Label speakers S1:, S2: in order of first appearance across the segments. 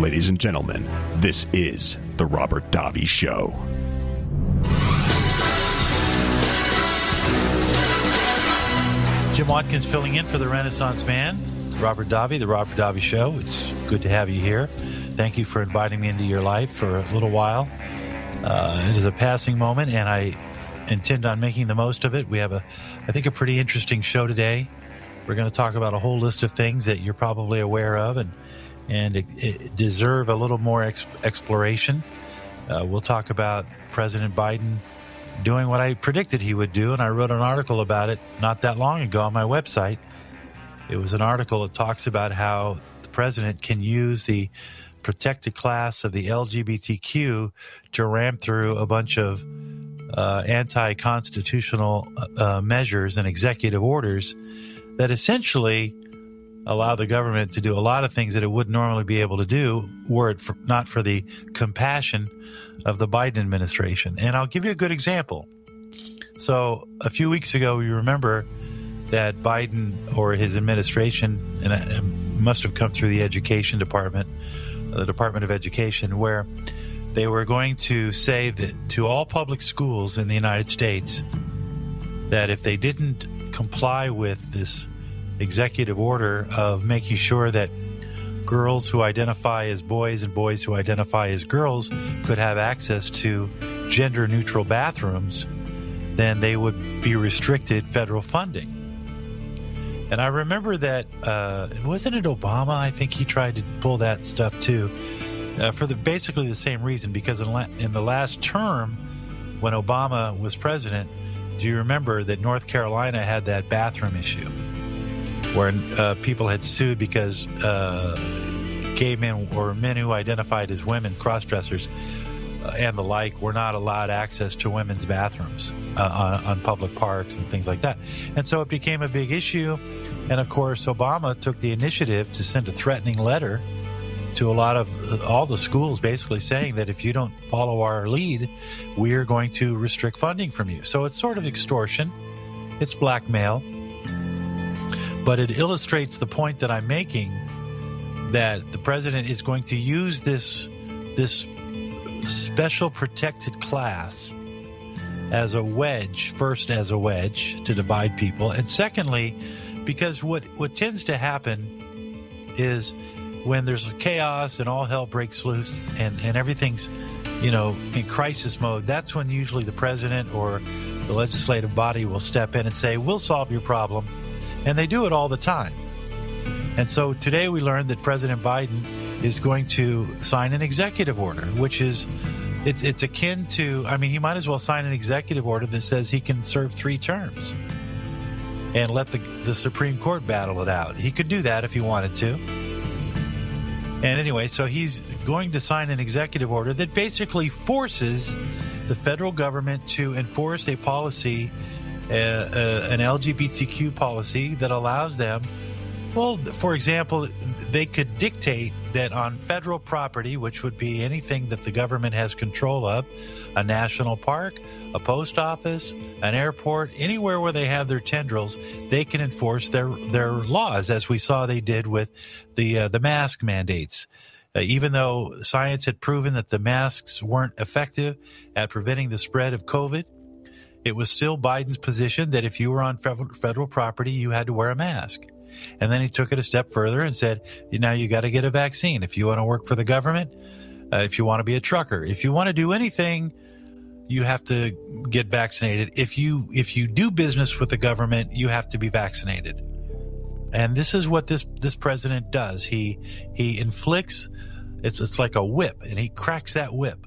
S1: Ladies and gentlemen, this is The Robert Davi Show.
S2: Jim Watkins filling in for the Renaissance Man, Robert Davi, The Robert Davi Show. It's good to have you here. Thank you for inviting me into your life for a little while. Uh, it is a passing moment, and I intend on making the most of it. We have a, I think, a pretty interesting show today. We're going to talk about a whole list of things that you're probably aware of, and and it, it deserve a little more ex- exploration. Uh, we'll talk about President Biden doing what I predicted he would do, and I wrote an article about it not that long ago on my website. It was an article that talks about how the president can use the protected class of the LGBTQ to ram through a bunch of uh, anti constitutional uh, measures and executive orders that essentially allow the government to do a lot of things that it would normally be able to do were it for, not for the compassion of the Biden administration. And I'll give you a good example. So, a few weeks ago, you remember that Biden or his administration, and it must have come through the education department, the Department of Education, where they were going to say that to all public schools in the United States that if they didn't comply with this executive order of making sure that girls who identify as boys and boys who identify as girls could have access to gender neutral bathrooms, then they would be restricted federal funding. And I remember that uh, wasn't it Obama? I think he tried to pull that stuff too, uh, for the basically the same reason. Because in, la- in the last term, when Obama was president, do you remember that North Carolina had that bathroom issue? Where uh, people had sued because uh, gay men or men who identified as women, cross dressers, uh, and the like, were not allowed access to women's bathrooms uh, on, on, public parks and things like that. And so it became a big issue. And of course, Obama took the initiative to send a threatening letter to a lot of uh, all the schools basically saying that if you don't follow our lead, we are going to restrict funding from you. So it's sort of extortion, it's blackmail but it illustrates the point that I'm making that the president is going to use this this special protected class as a wedge first as a wedge to divide people and secondly because what what tends to happen is when there's chaos and all hell breaks loose and and everything's you know in crisis mode that's when usually the president or the legislative body will step in and say we'll solve your problem and they do it all the time. And so today we learned that President Biden is going to sign an executive order, which is it's it's akin to I mean he might as well sign an executive order that says he can serve three terms and let the the Supreme Court battle it out. He could do that if he wanted to. And anyway, so he's going to sign an executive order that basically forces the federal government to enforce a policy an LGBTQ policy that allows them, well, for example, they could dictate that on federal property, which would be anything that the government has control of, a national park, a post office, an airport, anywhere where they have their tendrils, they can enforce their their laws, as we saw they did with the uh, the mask mandates. Uh, even though science had proven that the masks weren't effective at preventing the spread of COVID, it was still Biden's position that if you were on federal property, you had to wear a mask. And then he took it a step further and said, now you got to get a vaccine. If you want to work for the government, uh, if you want to be a trucker, if you want to do anything, you have to get vaccinated. If you, if you do business with the government, you have to be vaccinated. And this is what this, this president does. He, he inflicts, it's, it's like a whip and he cracks that whip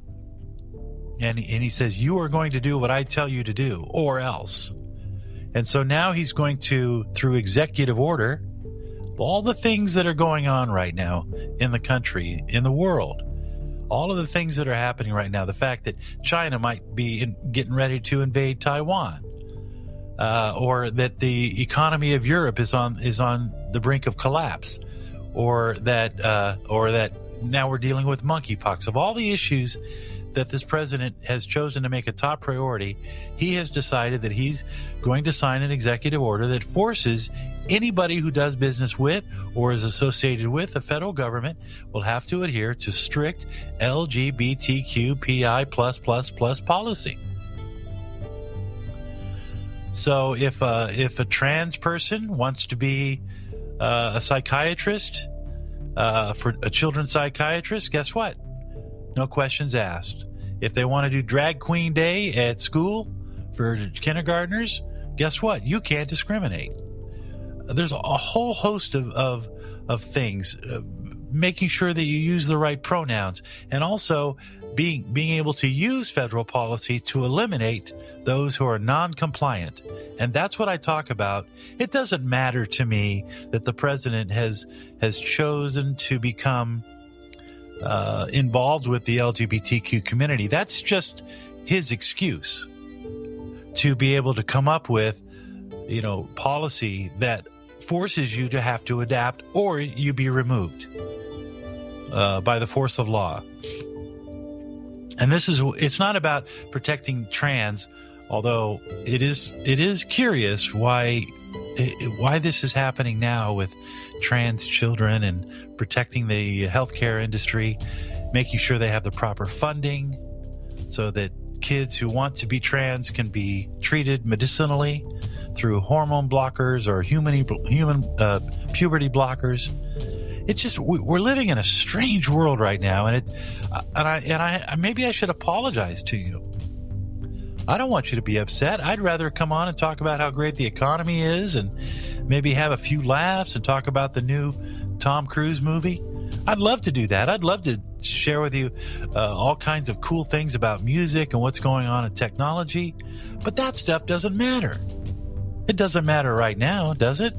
S2: and, and he says, You are going to do what I tell you to do, or else. And so now he's going to, through executive order, all the things that are going on right now in the country, in the world, all of the things that are happening right now, the fact that China might be in, getting ready to invade Taiwan, uh, or that the economy of Europe is on is on the brink of collapse, or that uh, or that now we're dealing with monkeypox. Of all the issues that this president has chosen to make a top priority, he has decided that he's going to sign an executive order that forces anybody who does business with or is associated with the federal government will have to adhere to strict LGBTQPI policy. So if uh, if a trans person wants to be uh, a psychiatrist uh, for a children's psychiatrist, guess what? No questions asked. If they want to do drag queen day at school for kindergartners, guess what? You can't discriminate. There's a whole host of of, of things. Uh, making sure that you use the right pronouns and also being being able to use federal policy to eliminate those who are non-compliant and that's what I talk about it doesn't matter to me that the president has has chosen to become uh, involved with the LGBTQ community that's just his excuse to be able to come up with you know policy that forces you to have to adapt or you be removed uh, by the force of law. And this is it's not about protecting trans, although it is it is curious why why this is happening now with trans children and protecting the healthcare industry, making sure they have the proper funding so that kids who want to be trans can be treated medicinally through hormone blockers or human human uh, puberty blockers it's just we're living in a strange world right now, and it and I and I maybe I should apologize to you. I don't want you to be upset. I'd rather come on and talk about how great the economy is, and maybe have a few laughs and talk about the new Tom Cruise movie. I'd love to do that. I'd love to share with you uh, all kinds of cool things about music and what's going on in technology, but that stuff doesn't matter. It doesn't matter right now, does it?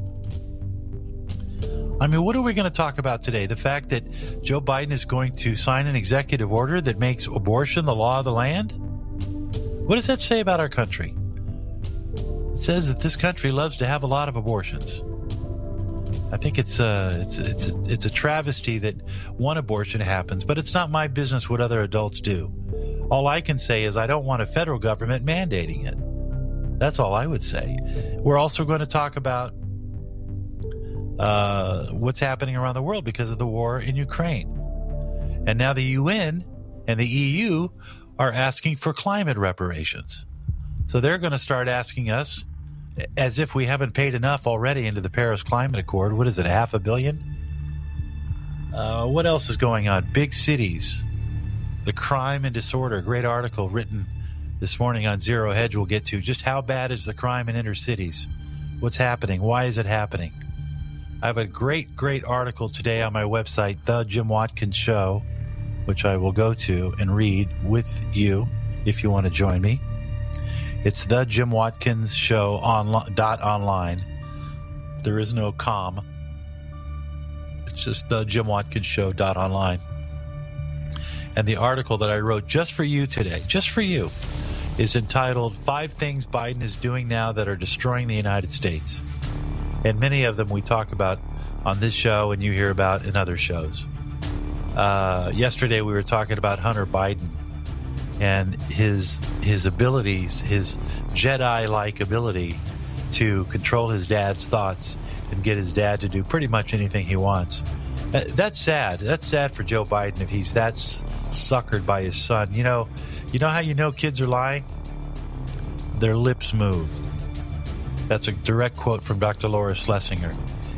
S2: I mean, what are we going to talk about today? The fact that Joe Biden is going to sign an executive order that makes abortion the law of the land? What does that say about our country? Says that this country loves to have a lot of abortions. I think it's a, uh, it's it's it's a travesty that one abortion happens, but it's not my business what other adults do. All I can say is I don't want a federal government mandating it. That's all I would say. We're also going to talk about uh, what's happening around the world because of the war in Ukraine. And now the UN and the EU are asking for climate reparations. So they're going to start asking us, as if we haven't paid enough already into the Paris Climate Accord. What is it, half a billion? Uh, what else is going on? Big cities, the crime and disorder. Great article written this morning on Zero Hedge. We'll get to just how bad is the crime in inner cities? What's happening? Why is it happening? I have a great, great article today on my website, The Jim Watkins Show, which I will go to and read with you if you want to join me. It's The Jim Watkins Show online, dot online. There is no com. It's just The Jim Watkins Show dot online. And the article that I wrote just for you today, just for you, is entitled Five Things Biden is Doing Now That Are Destroying the United States and many of them we talk about on this show and you hear about in other shows. Uh, yesterday we were talking about Hunter Biden and his his abilities, his Jedi-like ability to control his dad's thoughts and get his dad to do pretty much anything he wants. Uh, that's sad. That's sad for Joe Biden if he's that suckered by his son. You know, you know how you know kids are lying? Their lips move that's a direct quote from Dr. Laura Schlesinger.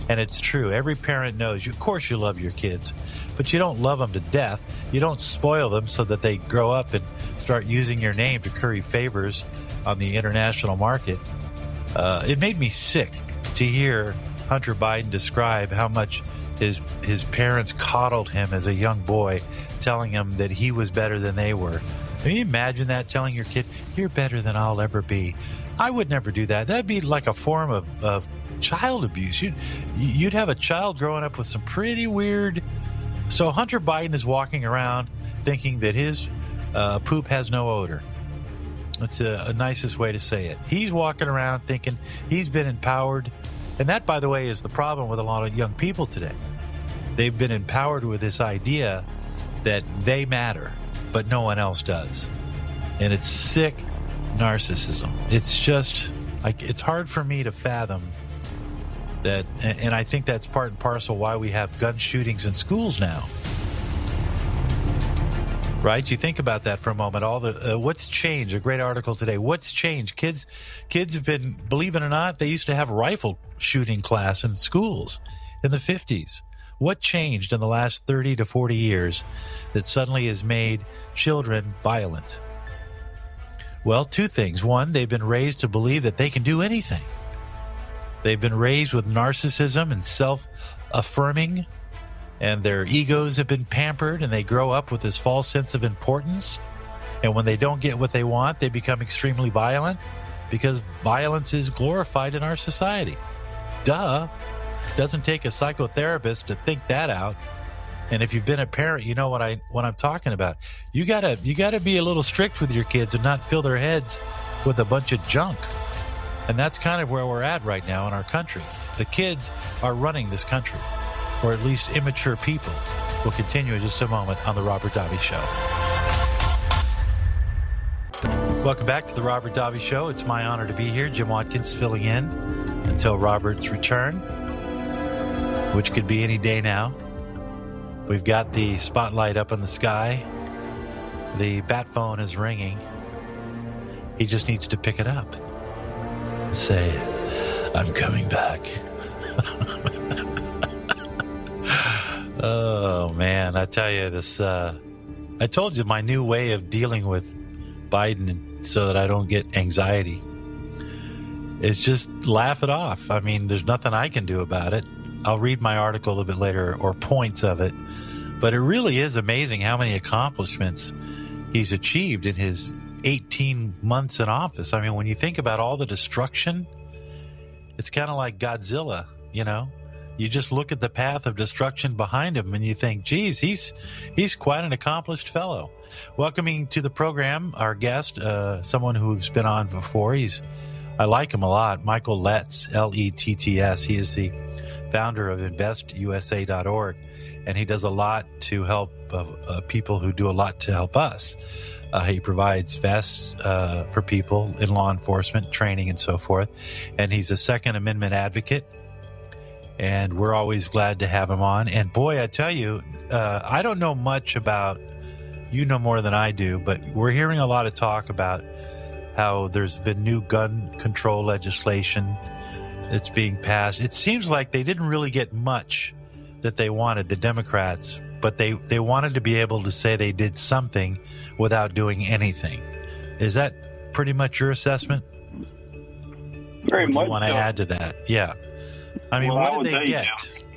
S2: And it's true. Every parent knows, of course, you love your kids, but you don't love them to death. You don't spoil them so that they grow up and start using your name to curry favors on the international market. Uh, it made me sick to hear Hunter Biden describe how much his his parents coddled him as a young boy, telling him that he was better than they were. Can you imagine that? Telling your kid, "You're better than I'll ever be." I would never do that. That'd be like a form of, of child abuse. You'd, you'd have a child growing up with some pretty weird. So Hunter Biden is walking around thinking that his uh, poop has no odor. That's a, a nicest way to say it. He's walking around thinking he's been empowered. And that, by the way, is the problem with a lot of young people today. They've been empowered with this idea that they matter but no one else does. And it's sick narcissism. It's just like it's hard for me to fathom that and I think that's part and parcel why we have gun shootings in schools now. Right? You think about that for a moment. All the uh, what's changed? A great article today. What's changed? Kids kids have been believe it or not, they used to have rifle shooting class in schools in the 50s. What changed in the last 30 to 40 years that suddenly has made children violent? Well, two things. One, they've been raised to believe that they can do anything. They've been raised with narcissism and self affirming, and their egos have been pampered, and they grow up with this false sense of importance. And when they don't get what they want, they become extremely violent because violence is glorified in our society. Duh. Doesn't take a psychotherapist to think that out. And if you've been a parent, you know what I what I'm talking about. You gotta you gotta be a little strict with your kids and not fill their heads with a bunch of junk. And that's kind of where we're at right now in our country. The kids are running this country, or at least immature people. We'll continue in just a moment on the Robert Davi Show. Welcome back to the Robert Davi Show. It's my honor to be here. Jim Watkins filling in until Robert's return which could be any day now. We've got the spotlight up in the sky. The bat phone is ringing. He just needs to pick it up say, I'm coming back. oh, man. I tell you, this, uh, I told you my new way of dealing with Biden so that I don't get anxiety is just laugh it off. I mean, there's nothing I can do about it. I'll read my article a little bit later or points of it. But it really is amazing how many accomplishments he's achieved in his 18 months in office. I mean, when you think about all the destruction, it's kind of like Godzilla, you know? You just look at the path of destruction behind him and you think, geez, he's he's quite an accomplished fellow. Welcoming to the program our guest, uh, someone who's been on before. He's I like him a lot. Michael Letts, L E T T S. He is the founder of InvestUSA.org, and he does a lot to help uh, uh, people who do a lot to help us. Uh, he provides vests uh, for people in law enforcement, training, and so forth. And he's a Second Amendment advocate. And we're always glad to have him on. And boy, I tell you, uh, I don't know much about, you know more than I do, but we're hearing a lot of talk about how there's been new gun control legislation that's being passed. It seems like they didn't really get much that they wanted, the Democrats, but they, they wanted to be able to say they did something without doing anything. Is that pretty much your assessment?
S3: Very much.
S2: You want to
S3: so.
S2: add to that? Yeah. I mean,
S3: well,
S2: what did they get?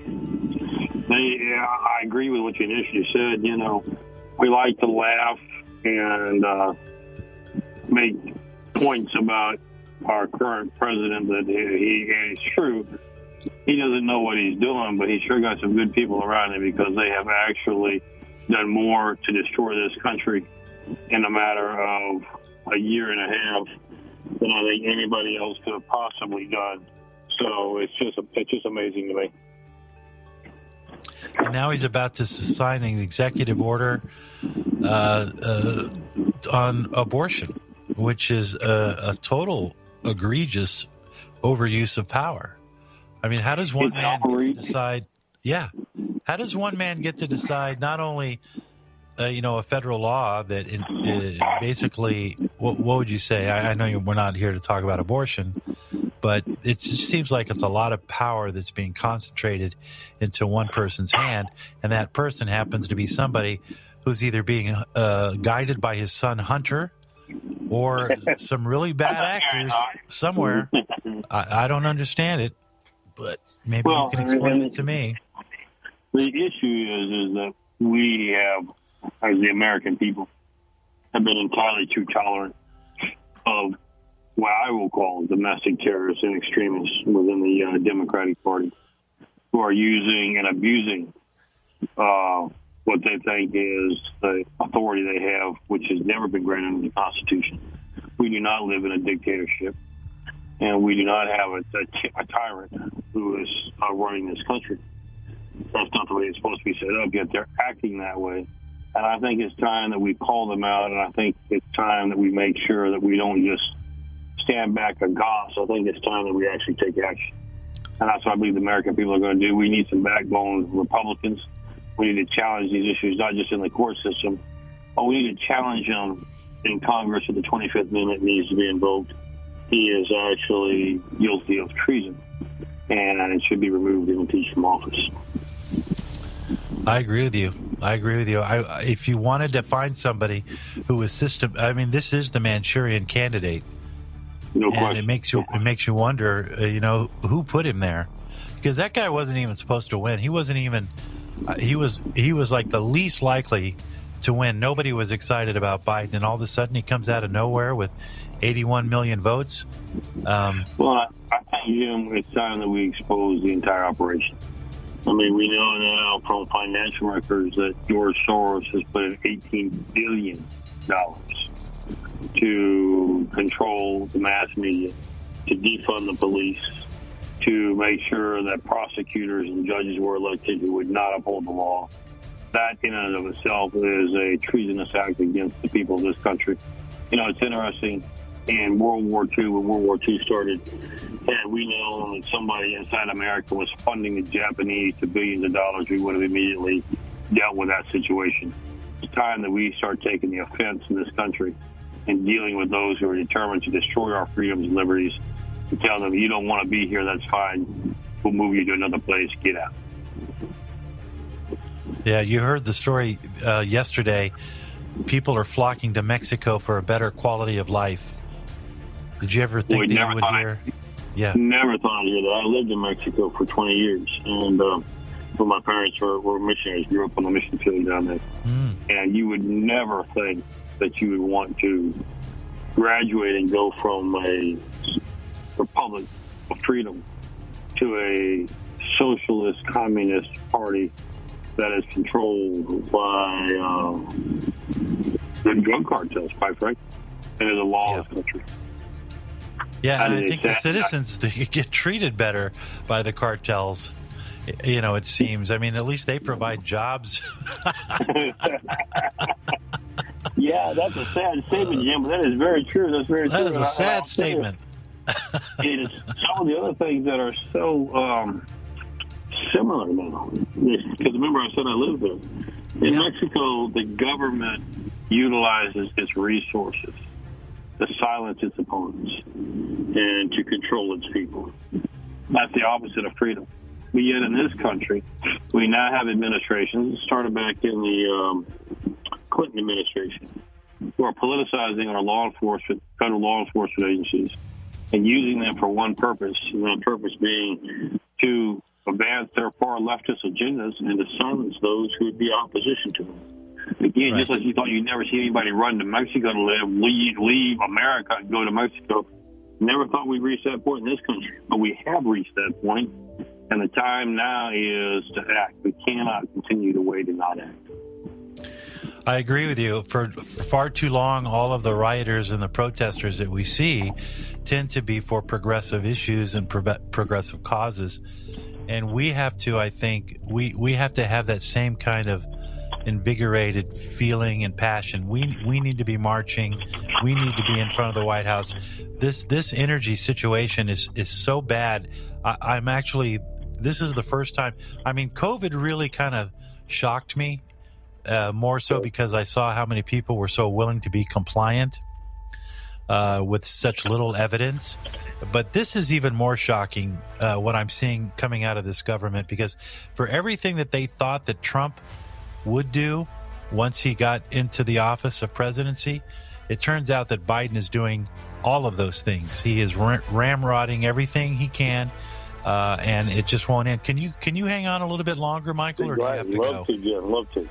S3: They, yeah, I agree with what you initially said. You know, we like to laugh and uh, make points about our current president that he, he it's true he doesn't know what he's doing, but he sure got some good people around him because they have actually done more to destroy this country in a matter of a year and a half than I think anybody else could have possibly done. So it's just it's just amazing to me.
S2: And now he's about to sign an executive order uh, uh, on abortion, which is a, a total egregious overuse of power. I mean, how does one man decide? Yeah, how does one man get to decide not only, uh, you know, a federal law that in, uh, basically, what, what would you say? I, I know you, we're not here to talk about abortion, but it just seems like it's a lot of power that's being concentrated into one person's hand, and that person happens to be somebody who's either being uh, guided by his son Hunter or some really bad actors somewhere. I, I don't understand it, but maybe
S3: Well,
S2: you can explain it to me.
S3: The issue is is that we have, as the American people, have been entirely too tolerant of what I will call domestic terrorists and extremists within the uh, Democratic Party, who are using and abusing uh, what they think is the authority they have, which has never been granted in the Constitution. We do not live in a dictatorship, and we do not have a, a, a tyrant who is uh, running this country that's not the way it's supposed to be set up. Yet they're acting that way And I think it's time that we call them out, and I think it's time that we make sure that we don't just stand back aghast. I think it's time that we actually take action. And that's what I believe the American people are going to do. We need some backbone Republicans. We need to challenge these issues, not just in the court system, but we need to challenge them in Congress if the 25th Amendment needs to be invoked. He is actually guilty of treason and it should be removed and impeached from office.
S2: I agree with you. I agree with you. I, if you wanted to find somebody who was system, I mean, this is the Manchurian candidate.
S3: No
S2: and
S3: question.
S2: it makes you it makes you wonder, uh, you know, who put him there? Because that guy wasn't even supposed to win. He wasn't even. Uh, he was he was like the least likely to win. Nobody was excited about Biden, and all of a sudden he comes out of nowhere with 81 million votes. Um,
S3: well, I, I think it's time that we expose the entire operation. I mean, we know now from financial records that George Soros has put in 18 billion dollars to control the mass media, to defund the police, to make sure that prosecutors and judges were elected who would not uphold the law. That, in and of itself, is a treasonous act against the people of this country. You know, it's interesting. In World War II, when World War II started, and we know that somebody inside America was funding the Japanese to billions of dollars, we would have immediately dealt with that situation. It's time that we start taking the offense in this country and dealing with those who are determined to destroy our freedoms and liberties and tell them, you don't want to be here, that's fine. We'll move you to another place. Get out.
S2: Yeah, you heard the story uh, yesterday. People are flocking to Mexico for a better quality of life. Did you ever think
S3: We
S2: that
S3: never
S2: you would
S3: thought I-
S2: hear? Yeah,
S3: Never thought I'd hear that. I lived in Mexico for 20 years, and uh, well, my parents were, were missionaries. Grew up on the mission field down there,
S2: Mm.
S3: and you would never think that you would want to graduate and go from a republic of freedom to a socialist communist party that is controlled by uh, the drug cartels, quite frankly, and is a lawless country.
S2: Yeah. And I think the citizens they get treated better by the cartels. You know, it seems. I mean, at least they provide jobs.
S3: Yeah, that's a sad statement, Jim, but that is very true. That's very
S2: that
S3: true.
S2: That is
S3: a
S2: a
S3: I- I'll
S2: sad statement.
S3: it is some of the other things that are so um, similar now. Because remember, I said I lived there. In
S2: Yeah.
S3: Mexico, the government utilizes its resources to silence its opponents and to control its people. That's the opposite of freedom. But yet, in this country, we now have administrations. Started back in the um, Clinton administration, who are politicizing our law enforcement, federal law enforcement agencies, and using them for one purpose, and that purpose being to advance their far leftist agendas and to silence those who would be opposition to them. Again, just like you thought you'd never see anybody run to Mexico to live, leave, leave America and go to Mexico. Never thought we'd reach that point in this country, but we have reached that point. point, and the time now is to act. We cannot continue to wait and not act.
S2: I agree with you. For far too long, all of the rioters and the protesters that we see tend to be for progressive issues and pro- progressive causes. And we have to, I think, we, we have to have that same kind of invigorated feeling and passion. We, we need to be marching. We need to be in front of the White House. This, this energy situation is, is so bad. I, I'm actually, this is the first time. I mean, COVID really kind of shocked me uh, more so because I saw how many people were so willing to be compliant uh, with such little evidence. But this is even more shocking uh, what I'm seeing coming out of this government because for everything that they thought that Trump would do once he got into the office of presidency, it turns out that Biden is doing all of those things. He is ra- ramrodding everything he can. Uh, and it just won't end. Can you can you hang on a little bit longer, Michael, or do you have to go?
S3: love to, Jim. Love to.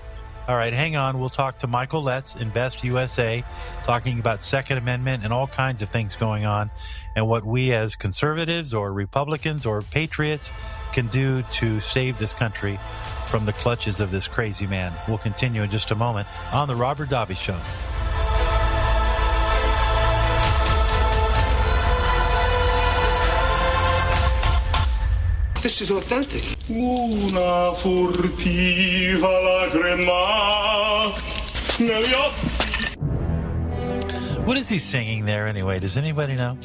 S2: All right, hang on. We'll talk to Michael Letts, Invest USA, talking about Second Amendment and all kinds of things going on, and what we as conservatives or Republicans or patriots can do to save this country from the clutches of this crazy man. We'll continue in just a moment on the Robert Davi Show.
S4: This is authentic.
S5: Una furtiva lacrima
S2: What is he singing there anyway? Does anybody know?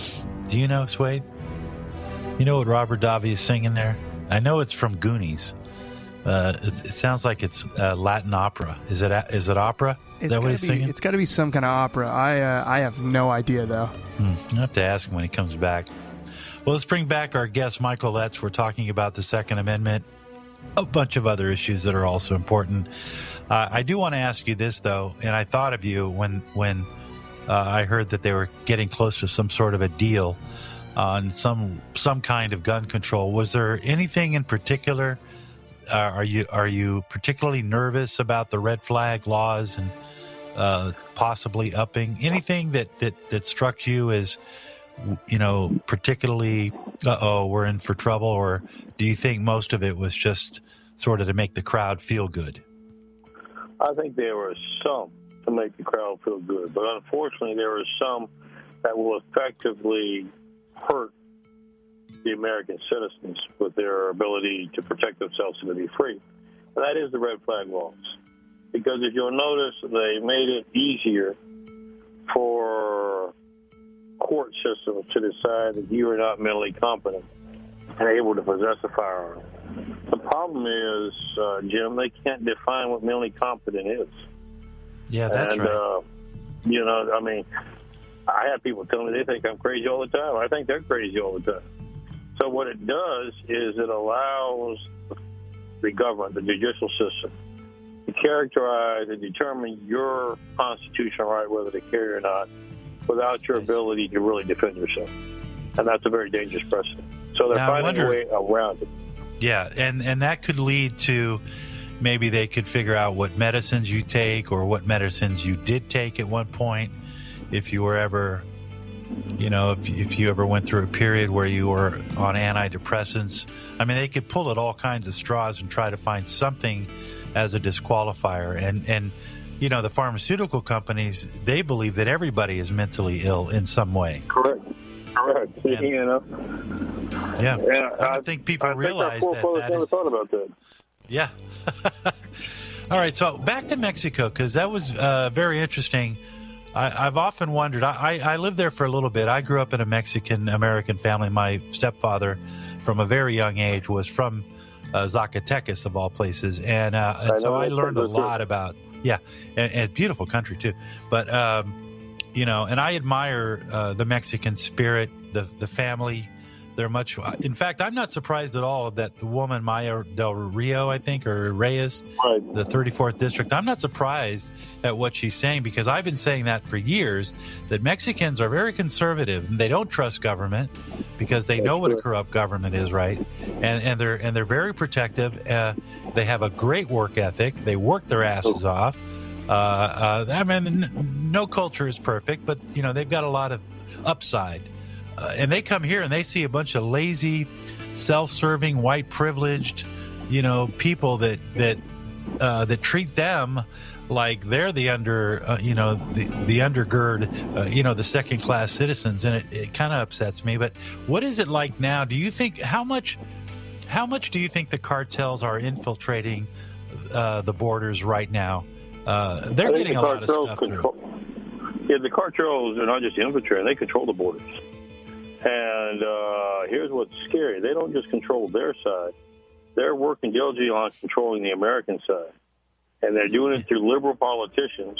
S2: Do you know, Swade? You know what Robert Davi is singing there? I know it's from Goonies. Uh, it, it sounds like it's uh, Latin opera. Is it? Is it opera? Is that what
S6: he's
S2: be, singing?
S6: It's got to be some kind of opera. I uh, I have no idea though.
S2: Hmm. I have to ask him when he comes back. Well, let's bring back our guest, Michael Letts. We're talking about the Second Amendment, a bunch of other issues that are also important. Uh, I do want to ask you this though, and I thought of you when when uh, I heard that they were getting close to some sort of a deal on some some kind of gun control. Was there anything in particular? Uh, are you are you particularly nervous about the red flag laws and uh, possibly upping anything that that that struck you as you know particularly uh oh we're in for trouble or do you think most of it was just sort of to make the crowd feel good?
S3: I think there were some to make the crowd feel good, but unfortunately there were some that will effectively hurt the American citizens with their ability to protect themselves and to be free. And that is the red flag laws. Because if you'll notice, they made it easier for court systems to decide that you are not mentally competent and able to possess a firearm. The problem is, uh, Jim, they can't define what mentally competent is.
S2: Yeah, that's
S3: and,
S2: right.
S3: Uh, you know, I mean, I have people tell me they think I'm crazy all the time. I think they're crazy all the time. So what it does is it allows the government, the judicial system, to characterize and determine your constitutional right whether to carry or not without your ability to really defend yourself. And that's a very dangerous precedent. So they're
S2: Now,
S3: finding
S2: wonder-
S3: a way around it.
S2: Yeah, and and that could lead to maybe they could figure out what medicines you take or what medicines you did take at one point if you were ever you know if, if you ever went through a period where you were on antidepressants i mean they could pull at all kinds of straws and try to find something as a disqualifier and and you know the pharmaceutical companies they believe that everybody is mentally ill in some way
S3: Correct. Correct.
S2: Yeah.
S3: You know,
S2: yeah,
S3: yeah,
S2: I don't think people
S3: I
S2: realize
S3: think
S2: that that
S3: never
S2: is-
S3: thought about that.
S2: Yeah. All right. So back to Mexico because that was uh, very interesting. I, I've often wondered. I, I, lived there for a little bit. I grew up in a Mexican American family. My stepfather, from a very young age, was from uh, Zacatecas, of all places, and, uh, and
S3: I
S2: so I learned a
S3: country, too.
S2: lot about yeah, and, and beautiful country too. But um, you know, and I admire uh, the Mexican spirit, the the family. They're much. In fact, I'm not surprised at all that the woman Maya Del Rio, I think, or Reyes,
S3: Right.
S2: the 34th district. I'm not surprised at what she's saying because I've been saying that for years that Mexicans are very conservative and they don't trust government because they know what a corrupt government is, right? And and they're and they're very protective. Uh, they have a great work ethic. They work their asses off. Uh, uh, I mean, n- no culture is perfect, but you know they've got a lot of upside. Uh, and they come here and they see a bunch of lazy, self-serving, white privileged, you know, people that that uh, that treat them like they're the under, uh, you know, the the undergird, uh, you know, the second class citizens, and it, it kind of upsets me. But what is it like now? Do you think how much? How much do you think the cartels are infiltrating uh, the borders right now? Uh, they're getting
S3: the
S2: a lot of stuff
S3: control,
S2: through.
S3: Yeah, the cartels are not just infiltrating; they control the borders. And uh, here's what's scary: they don't just control their side; they're working diligently on controlling the American side, and they're doing it through liberal politicians.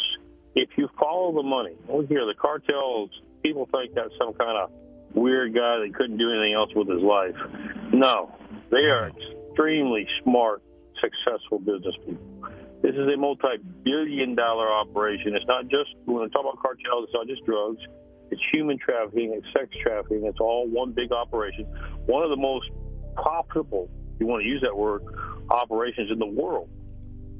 S3: If you follow the money, look here, the cartels. People think that's some kind of weird guy that couldn't do anything else with his life. No, they are extremely smart, successful business people. This is a multi-billion dollar operation. It's not just when we talk about cartels, it's not just drugs. It's human trafficking, it's sex trafficking. It's all one big operation. One of the most profitable, you want to use that word, operations in the world.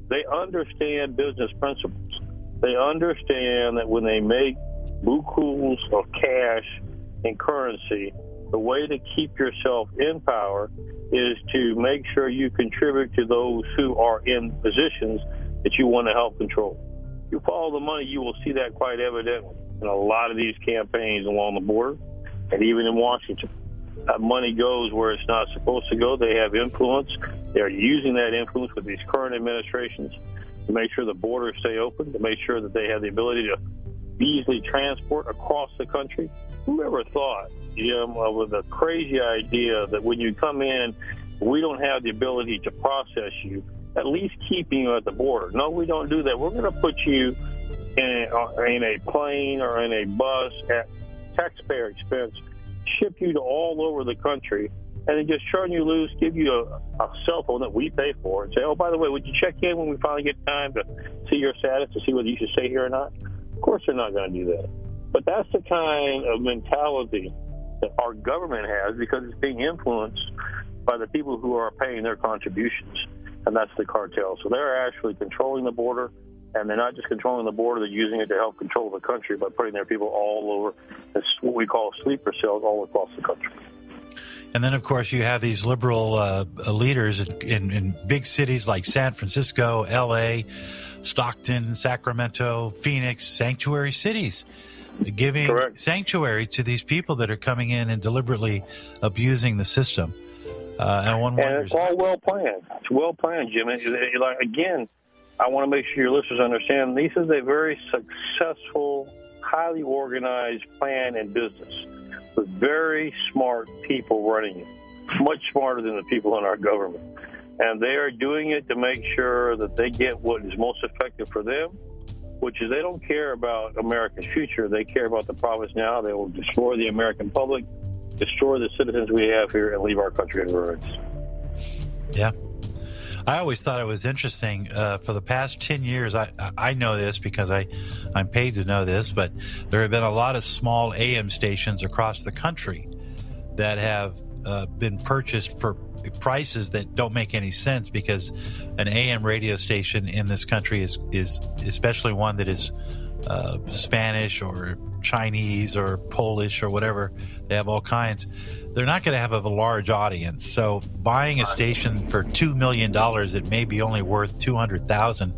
S3: They understand business principles. They understand that when they make bukus of cash and currency, the way to keep yourself in power is to make sure you contribute to those who are in positions that you want to help control. You follow the money, you will see that quite evidently in a lot of these campaigns along the border and even in Washington. That money goes where it's not supposed to go. They have influence. They're using that influence with these current administrations. to make sure the borders stay open, to make sure that they have the ability to easily transport across the country. Whoever thought, Jim, uh, of the crazy idea that when you come in, we don't have the ability to process you, at least keeping you at the border. No, we don't do that. We're going to put you in a, uh, in a plane or in a bus at taxpayer expense, ship you to all over the country, and then just turn you loose, give you a, a cell phone that we pay for, and say, oh, by the way, would you check in when we finally get time to see your status to see whether you should stay here or not? Of course, they're not going to do that. But that's the kind of mentality that our government has because it's being influenced by the people who are paying their contributions, and that's the cartel. So they're actually controlling the border, and they're not just controlling the border; they're using it to help control the country by putting their people all over. It's what we call sleeper cells all across the country.
S2: And then, of course, you have these liberal uh, leaders in, in, big cities like San Francisco, L.A., Stockton, Sacramento, Phoenix, sanctuary cities, giving
S3: Correct.
S2: sanctuary to these people that are coming in and deliberately abusing the system. Uh, and one
S3: And it's all well planned. It's well planned, Jim. It- it- like, again, I want to make sure your listeners understand this is a very successful, highly organized plan and business with very smart people running it, much smarter than the people in our government. And they are doing it to make sure that they get what is most effective for them, which is they don't care about America's future. They care about the profits now. They will destroy the American public, destroy the citizens we have here, and leave our country in ruins.
S2: Yeah. I always thought it was interesting. Uh, for the past ten years, I I know this because I I'm paid to know this, but there have been a lot of small AM stations across the country that have uh, been purchased for prices that don't make any sense because an AM radio station in this country is is especially one that is uh, Spanish or Chinese or Polish or whatever. They have all kinds. They're not going to have a large audience. So buying a station for two million dollars, it may be only worth two hundred thousand,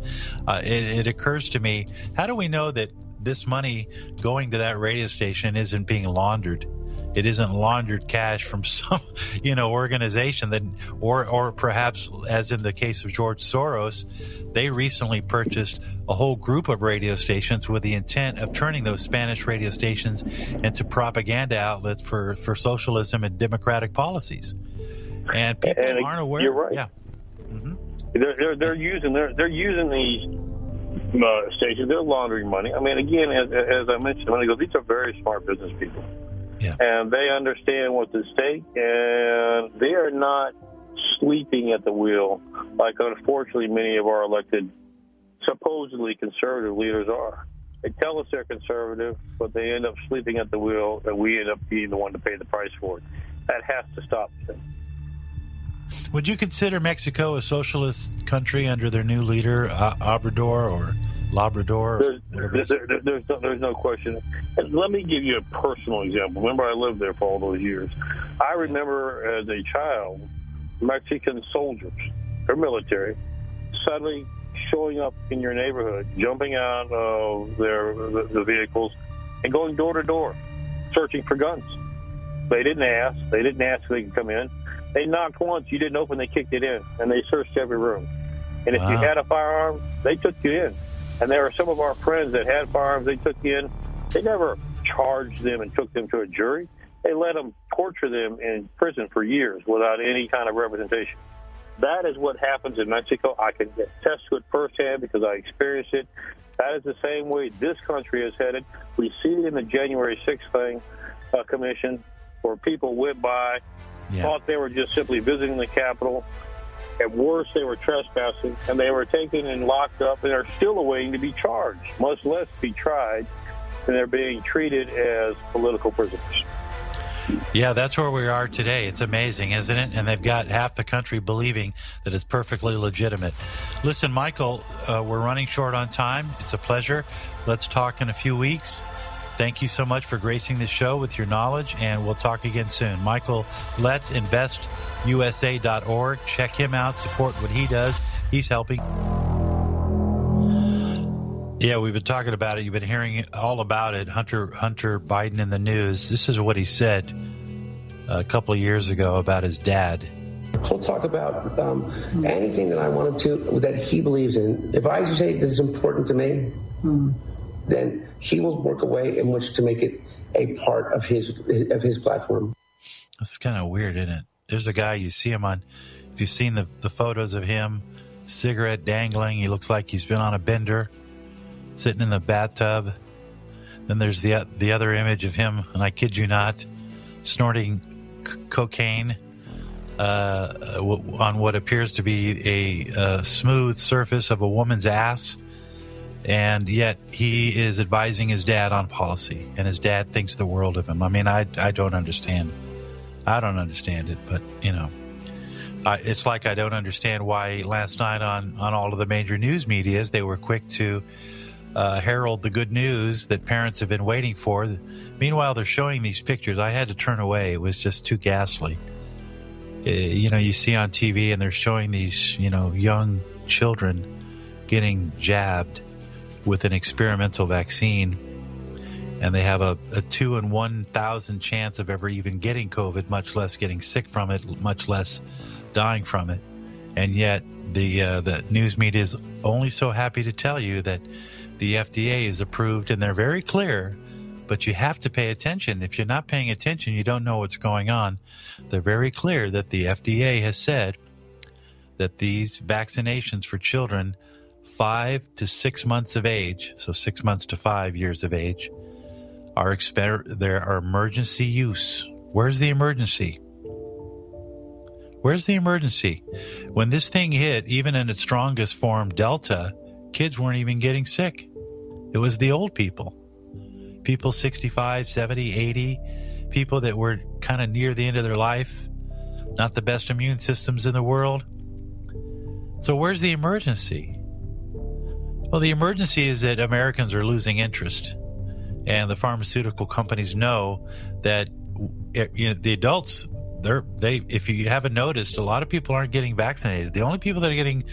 S2: uh, it, it occurs to me: how do we know that this money going to that radio station isn't being laundered? It isn't laundered cash from some, you know, organization that, or or perhaps, as in the case of George Soros, they recently purchased a whole group of radio stations with the intent of turning those Spanish radio stations into propaganda outlets for, for socialism and democratic policies. And people
S3: And
S2: aren't aware.
S3: you're right.
S2: Yeah. hmm
S3: They're, they're, they're using they're, they're using these uh, stations. They're laundering money. I mean, again, as, as I mentioned a minute ago, these are very smart business people,
S2: Yeah.
S3: and they understand what's at stake, and they are not sleeping at the wheel like unfortunately many of our elected supposedly conservative leaders are. They tell us they're conservative, but they end up sleeping at the wheel, and we end up being the one to pay the price for it. That has to stop.
S2: Would you consider Mexico a socialist country under their new leader, uh, Obrador or Labrador? Or
S3: There's,
S2: whatever it is?
S3: there, there- there's, no, there's no question. And let me give you a personal example. Remember, I lived there for all those years. I remember as a child, Mexican soldiers, or military, suddenly showing up in your neighborhood, jumping out of their the, the vehicles, and going door to door, searching for guns. They didn't ask. They didn't ask if they could come in. They knocked once. You didn't open. They kicked it in, and they searched every room. And if you had a firearm, they took you in. And there are some of our friends that had firearms. They took you in. They never charged them and took them to a jury. They let them torture them in prison for years without any kind of representation. That is what happens in Mexico. I can attest to it firsthand because I experienced it. That is the same way this country is headed. We see it in the January 6th thing uh, commission where people went by,
S2: Yeah.
S3: thought they were just simply visiting the Capitol. At worst, they were trespassing, and they were taken and locked up, and are still awaiting to be charged, much less be tried, and they're being treated as political prisoners.
S2: Yeah, that's where we are today. It's amazing, isn't it? And they've got half the country believing that it's perfectly legitimate. Listen, Michael, uh, we're running short on time. It's a pleasure. Let's talk in a few weeks. Thank you so much for gracing the show with your knowledge, and we'll talk again soon. Michael, Letts investusa.org. Check him out, support what he does. He's helping. Yeah, we've been talking about it. You've been hearing all about it. Hunter Hunter Biden in the news. This is what he said a couple of years ago about his dad.
S7: He'll talk about um, anything that I wanted to, that he believes in. If I say this is important to me, then he will work a way in which to make it a part of his of his platform.
S2: That's kind of weird, isn't it? There's a guy you see him on. If you've seen the the photos of him, cigarette dangling, he looks like he's been on a bender, sitting in the bathtub. Then there's the the other image of him, and I kid you not, snorting c- cocaine uh, w- on what appears to be a, a smooth surface of a woman's ass. And yet he is advising his dad on policy, and his dad thinks the world of him. I mean, I, I don't understand. I don't understand it, but you know, I, it's like I don't understand why last night on, on all of the major news medias they were quick to uh, herald the good news that parents have been waiting for. Meanwhile, they're showing these pictures. I had to turn away. It was just too ghastly. Uh, you know, you see on TV and they're showing these, you know, young children getting jabbed with an experimental vaccine. And they have a, a two in 1,000 chance of ever even getting COVID, much less getting sick from it, much less dying from it. And yet, the, uh, the news media is only so happy to tell you that the FDA is approved and they're very clear, but you have to pay attention. If you're not paying attention, you don't know what's going on. They're very clear that the FDA has said that these vaccinations for children five to six months of age, so six months to five years of age, are exper- there are emergency use. Where's the emergency? Where's the emergency? When this thing hit, even in its strongest form, Delta, kids weren't even getting sick. It was the old people. People 65, 70, 80, people that were kind of near the end of their life, not the best immune systems in the world. So, where's the emergency? Well, the emergency is that Americans are losing interest, and the pharmaceutical companies know that you know, the adults they're they if you haven't noticed a lot of people aren't getting vaccinated. The only people that are getting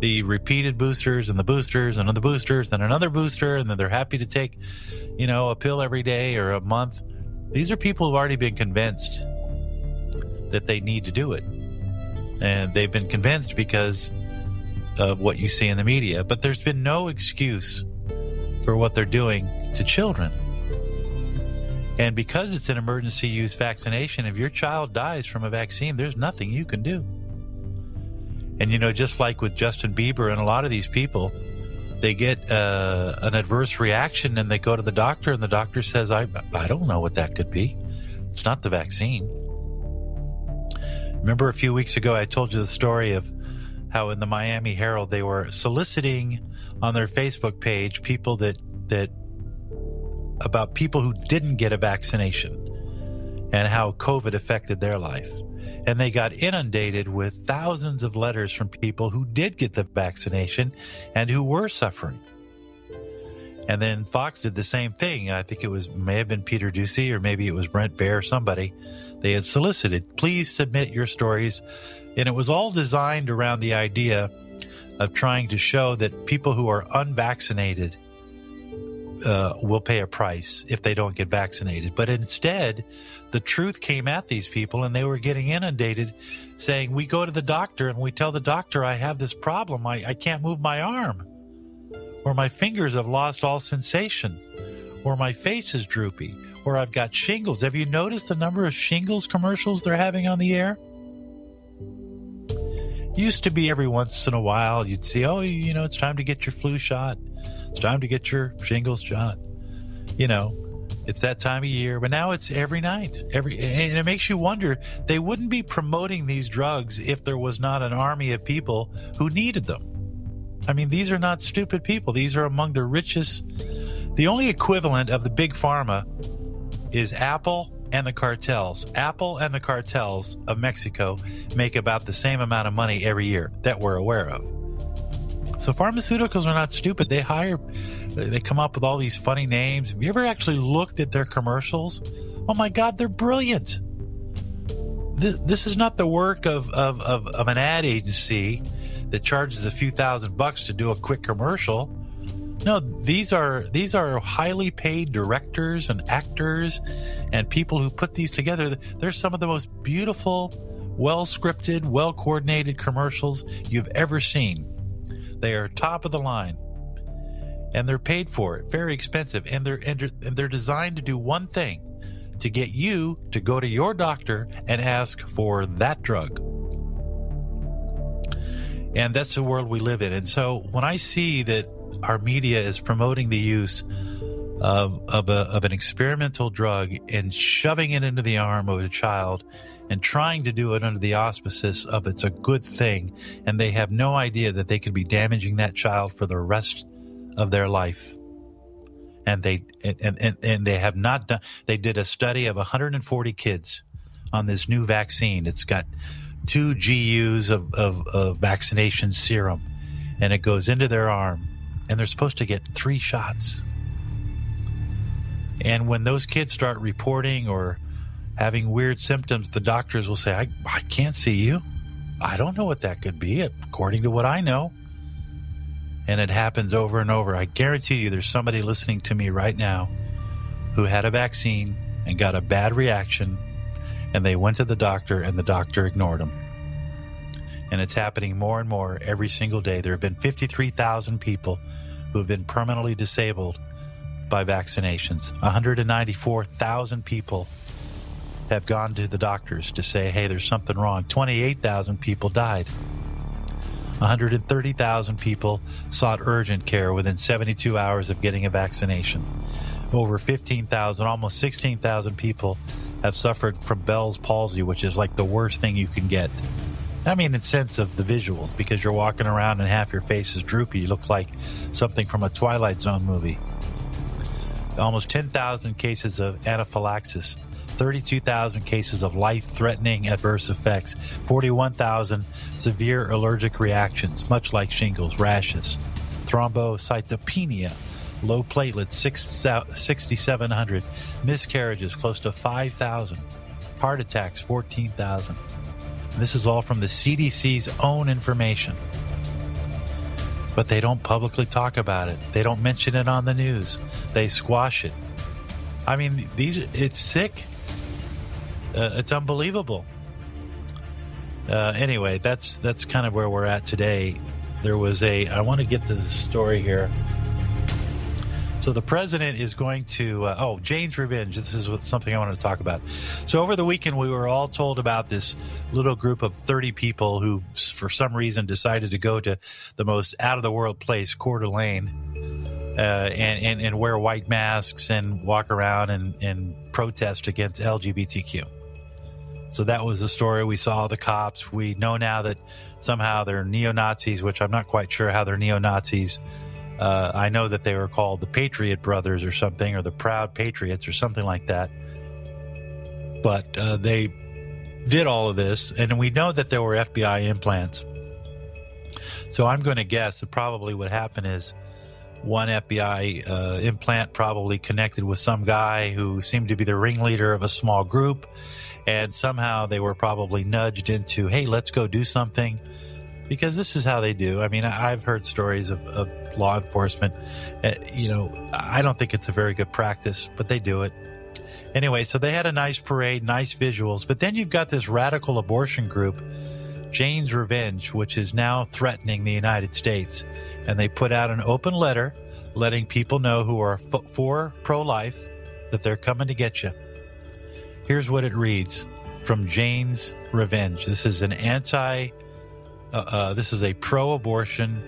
S2: the repeated boosters and the boosters and the boosters and another booster and then they're happy to take you know a pill every day or a month these are people who've already been convinced that they need to do it. And they've been convinced because of what you see in the media. But there's been no excuse for what they're doing to children and because it's an emergency use vaccination, if your child dies from a vaccine, there's nothing you can do. And you know, just like with Justin Bieber and a lot of these people, they get uh, an adverse reaction and they go to the doctor, and the doctor says, I, I don't know what that could be. It's not the vaccine. Remember a few weeks ago, I told you the story of how in the Miami Herald they were soliciting on their Facebook page people that, that about people who didn't get a vaccination and how COVID affected their life. And they got inundated with thousands of letters from people who did get the vaccination and who were suffering. And then Fox did the same thing. I think it was may have been Peter Doocy or maybe it was Brent Baier or somebody. They had solicited, please submit your stories. And it was all designed around the idea of trying to show that people who are unvaccinated uh, will pay a price if they don't get vaccinated. But instead, the truth came at these people and they were getting inundated saying, We go to the doctor and we tell the doctor, I have this problem. I, I can't move my arm, or my fingers have lost all sensation, or my face is droopy, or I've got shingles. Have you noticed the number of shingles commercials they're having on the air? Used to be every once in a while you'd see, oh, you know, it's time to get your flu shot. It's time to get your shingles shot. You know, it's that time of year, but now it's every night. Every and it makes you wonder they wouldn't be promoting these drugs if there was not an army of people who needed them. I mean, these are not stupid people. These are among the richest. The only equivalent of the big pharma is Apple and the cartels. Apple and the cartels of Mexico make about the same amount of money every year that we're aware of. So pharmaceuticals are not stupid. They hire, they come up with all these funny names. Have you ever actually looked at their commercials? Oh my God, they're brilliant. This is not the work of, of, of, of an ad agency that charges a few thousand bucks to do a quick commercial. No, these are these are highly paid directors and actors and people who put these together. They're some of the most beautiful well scripted, well coordinated commercials you've ever seen. They are top of the line. And they're paid for it, very expensive, and they're and they're designed to do one thing, to get you to go to your doctor and ask for that drug. And that's the world we live in. And so when I see that our media is promoting the use of, of, a, of an experimental drug and shoving it into the arm of a child and trying to do it under the auspices of it's a good thing, and they have no idea that they could be damaging that child for the rest of their life. And they and, and, and they have not done. They did a study of 140 kids on this new vaccine. It's got two GUs of, of, of vaccination serum, and it goes into their arm, and they're supposed to get three shots. And when those kids start reporting or having weird symptoms, the doctors will say, I, I can't see you. I don't know what that could be, according to what I know. And it happens over and over. I guarantee you there's somebody listening to me right now who had a vaccine and got a bad reaction, and they went to the doctor, and the doctor ignored them. And it's happening more and more every single day. There have been 53,000 people who have been permanently disabled by vaccinations. 194,000 people have gone to the doctors to say, hey, there's something wrong. 28,000 people died. 130,000 people sought urgent care within 72 hours of getting a vaccination. Over 15,000, almost 16,000 people have suffered from Bell's palsy, which is like the worst thing you can get. I mean, in sense of the visuals, because you're walking around and half your face is droopy. You look like something from a Twilight Zone movie. Almost 10,000 cases of anaphylaxis 32,000 cases of life threatening adverse effects, 41,000 severe allergic reactions, much like shingles, rashes, thrombocytopenia, low platelets, 6,700, miscarriages, close to 5,000, heart attacks, 14,000. This is all from the CDC's own information. But they don't publicly talk about it. They don't mention it on the news. They squash it. I mean, these it's sick uh, it's unbelievable. Uh, anyway, that's that's kind of where we're at today. There was a. I want to get the story here. So the president is going to. Uh, oh, Jane's revenge. This is what, something I want to talk about. So over the weekend, we were all told about this little group of thirty people who, for some reason, decided to go to the most out of the world place, Coeur d'Alene, uh, and, and and wear white masks and walk around and and protest against LGBTQ. So that was the story. We saw the cops. We know now that somehow they're neo Nazis, which I'm not quite sure how they're neo Nazis. Uh, I know that they were called the Patriot Brothers or something, or the Proud Patriots or something like that. But uh, they did all of this, and we know that there were FBI implants. So I'm going to guess that probably what happened is one FBI uh, implant probably connected with some guy who seemed to be the ringleader of a small group and somehow they were probably nudged into, hey, let's go do something. Because this is how they do. I mean, I've heard stories of, of law enforcement. Uh, you know, I don't think it's a very good practice, but they do it. Anyway, so they had a nice parade, nice visuals. But then you've got this radical abortion group, Jane's Revenge, which is now threatening the United States. And they put out an open letter letting people know who are f- for pro life that they're coming to get you. Here's what it reads from Jane's Revenge. This is an anti, uh, uh, this is a pro abortion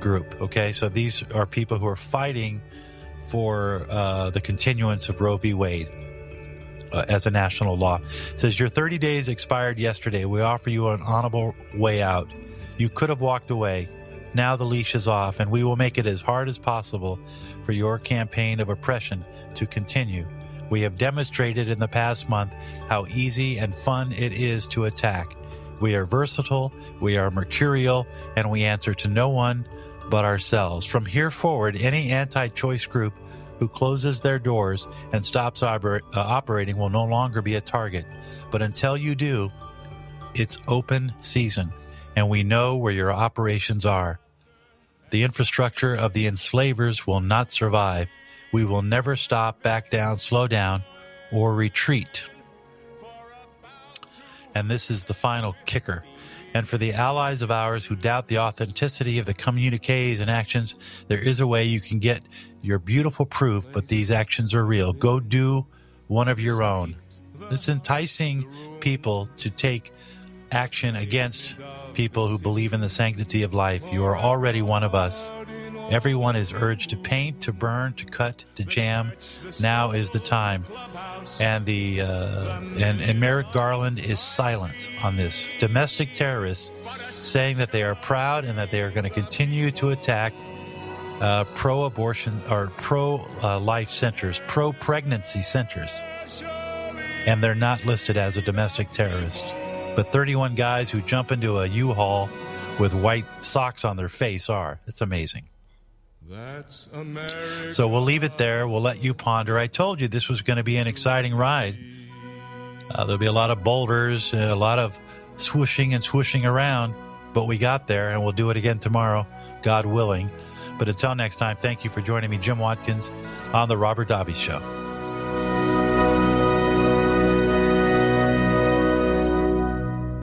S2: group. Okay. So these are people who are fighting for uh, the continuance of Roe v. Wade. Uh, as a national law. It says your 30 days expired yesterday. We offer you an honorable way out. You could have walked away. Now the leash is off, and we will make it as hard as possible for your campaign of oppression to continue. We have demonstrated in the past month how easy and fun it is to attack. We are versatile, we are mercurial, and we answer to no one but ourselves. From here forward, any anti choice group who closes their doors and stops oper- uh, operating will no longer be a target. But until you do, it's open season, and we know where your operations are. The infrastructure of the enslavers will not survive. We will never stop, back down, slow down, or retreat. And this is the final kicker. And for the allies of ours who doubt the authenticity of the communiques and actions, there is a way you can get your beautiful proof, but these actions are real. Go do one of your own. It's enticing people to take action against people who believe in the sanctity of life. You are already one of us. Everyone is urged to paint, to burn, to cut, to jam. Now is the time. And the uh, and, and Merrick Garland is silent on this. Domestic terrorists saying that they are proud and that they are going to continue to attack uh, pro-abortion or pro-life centers, pro-pregnancy centers, and they're not listed as a domestic terrorist. But 31 guys who jump into a U-Haul with white socks on their face are. It's amazing. So we'll leave it there. We'll let you ponder. I told you this was going to be an exciting ride. Uh, there'll be a lot of boulders, a lot of swooshing and swooshing around, but we got there and we'll do it again tomorrow, God willing. But until next time, thank you for joining me, Jim Watkins, on The Robert Davi Show.